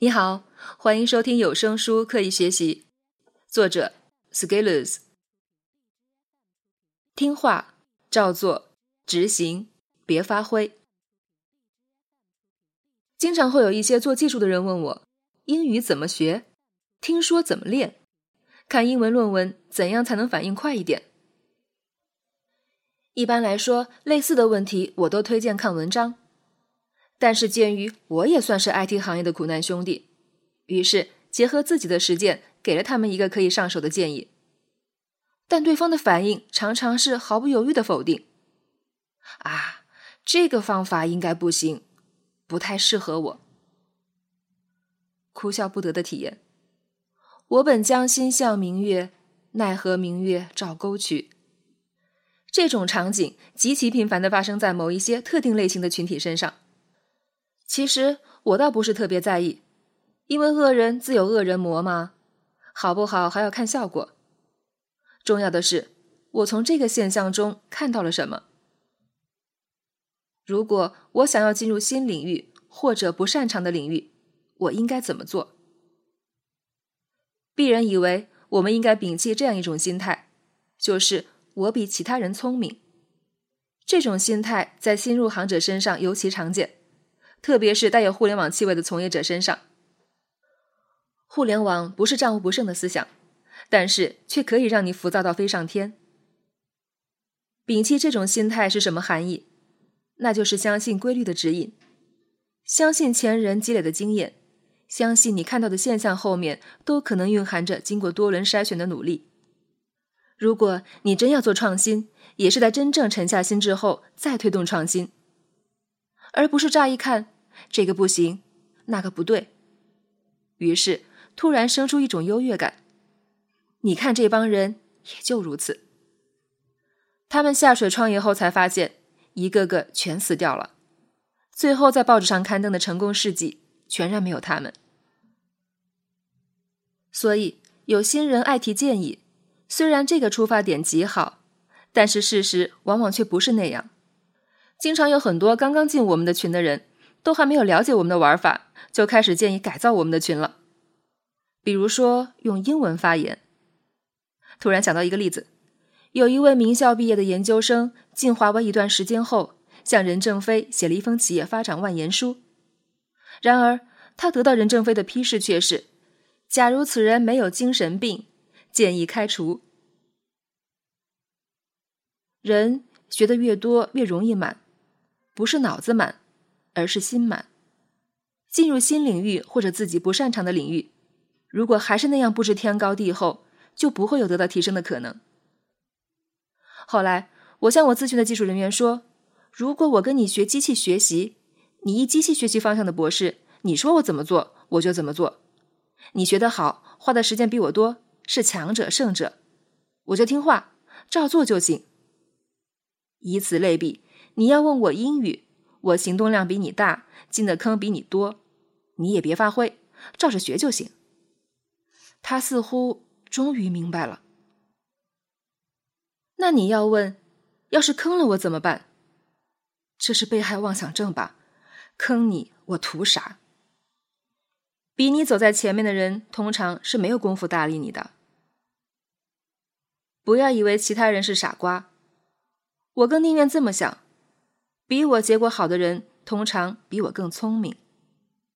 你好，欢迎收听有声书《刻意学习》，作者 Scalers。听话，照做，执行，别发挥。经常会有一些做技术的人问我，英语怎么学？听说怎么练？看英文论文怎样才能反应快一点？一般来说，类似的问题我都推荐看文章。但是鉴于我也算是 IT 行业的苦难兄弟，于是结合自己的实践，给了他们一个可以上手的建议。但对方的反应常常是毫不犹豫的否定。啊，这个方法应该不行，不太适合我。哭笑不得的体验。我本将心向明月，奈何明月照沟渠。这种场景极其频繁的发生在某一些特定类型的群体身上。其实我倒不是特别在意，因为恶人自有恶人磨嘛，好不好还要看效果。重要的是，我从这个现象中看到了什么。如果我想要进入新领域或者不擅长的领域，我应该怎么做？鄙人以为，我们应该摒弃这样一种心态，就是我比其他人聪明。这种心态在新入行者身上尤其常见，特别是带有互联网气味的从业者身上。互联网不是战无不胜的思想。但是却可以让你浮躁到飞上天。摒弃这种心态是什么含义？那就是相信规律的指引，相信前人积累的经验，相信你看到的现象后面都可能蕴含着经过多轮筛选的努力。如果你真要做创新，也是在真正沉下心之后再推动创新，而不是乍一看这个不行，那个不对，于是突然生出一种优越感。你看这帮人也就如此，他们下水创业后才发现，一个个全死掉了，最后在报纸上刊登的成功事迹全然没有他们。所以有新人爱提建议，虽然这个出发点极好，但是事实往往却不是那样。经常有很多刚刚进我们的群的人，都还没有了解我们的玩法，就开始建议改造我们的群了，比如说用英文发言。突然想到一个例子，有一位名校毕业的研究生进华为一段时间后，向任正非写了一封企业发展万言书。然而，他得到任正非的批示却是：假如此人没有精神病，建议开除。人学的越多，越容易满，不是脑子满，而是心满。进入新领域或者自己不擅长的领域，如果还是那样不知天高地厚。就不会有得到提升的可能。后来，我向我咨询的技术人员说：“如果我跟你学机器学习，你一机器学习方向的博士，你说我怎么做，我就怎么做。你学得好，花的时间比我多，是强者胜者，我就听话，照做就行。以此类比，你要问我英语，我行动量比你大，进的坑比你多，你也别发挥，照着学就行。”他似乎。终于明白了。那你要问，要是坑了我怎么办？这是被害妄想症吧？坑你，我图啥？比你走在前面的人，通常是没有功夫搭理你的。不要以为其他人是傻瓜，我更宁愿这么想：比我结果好的人，通常比我更聪明。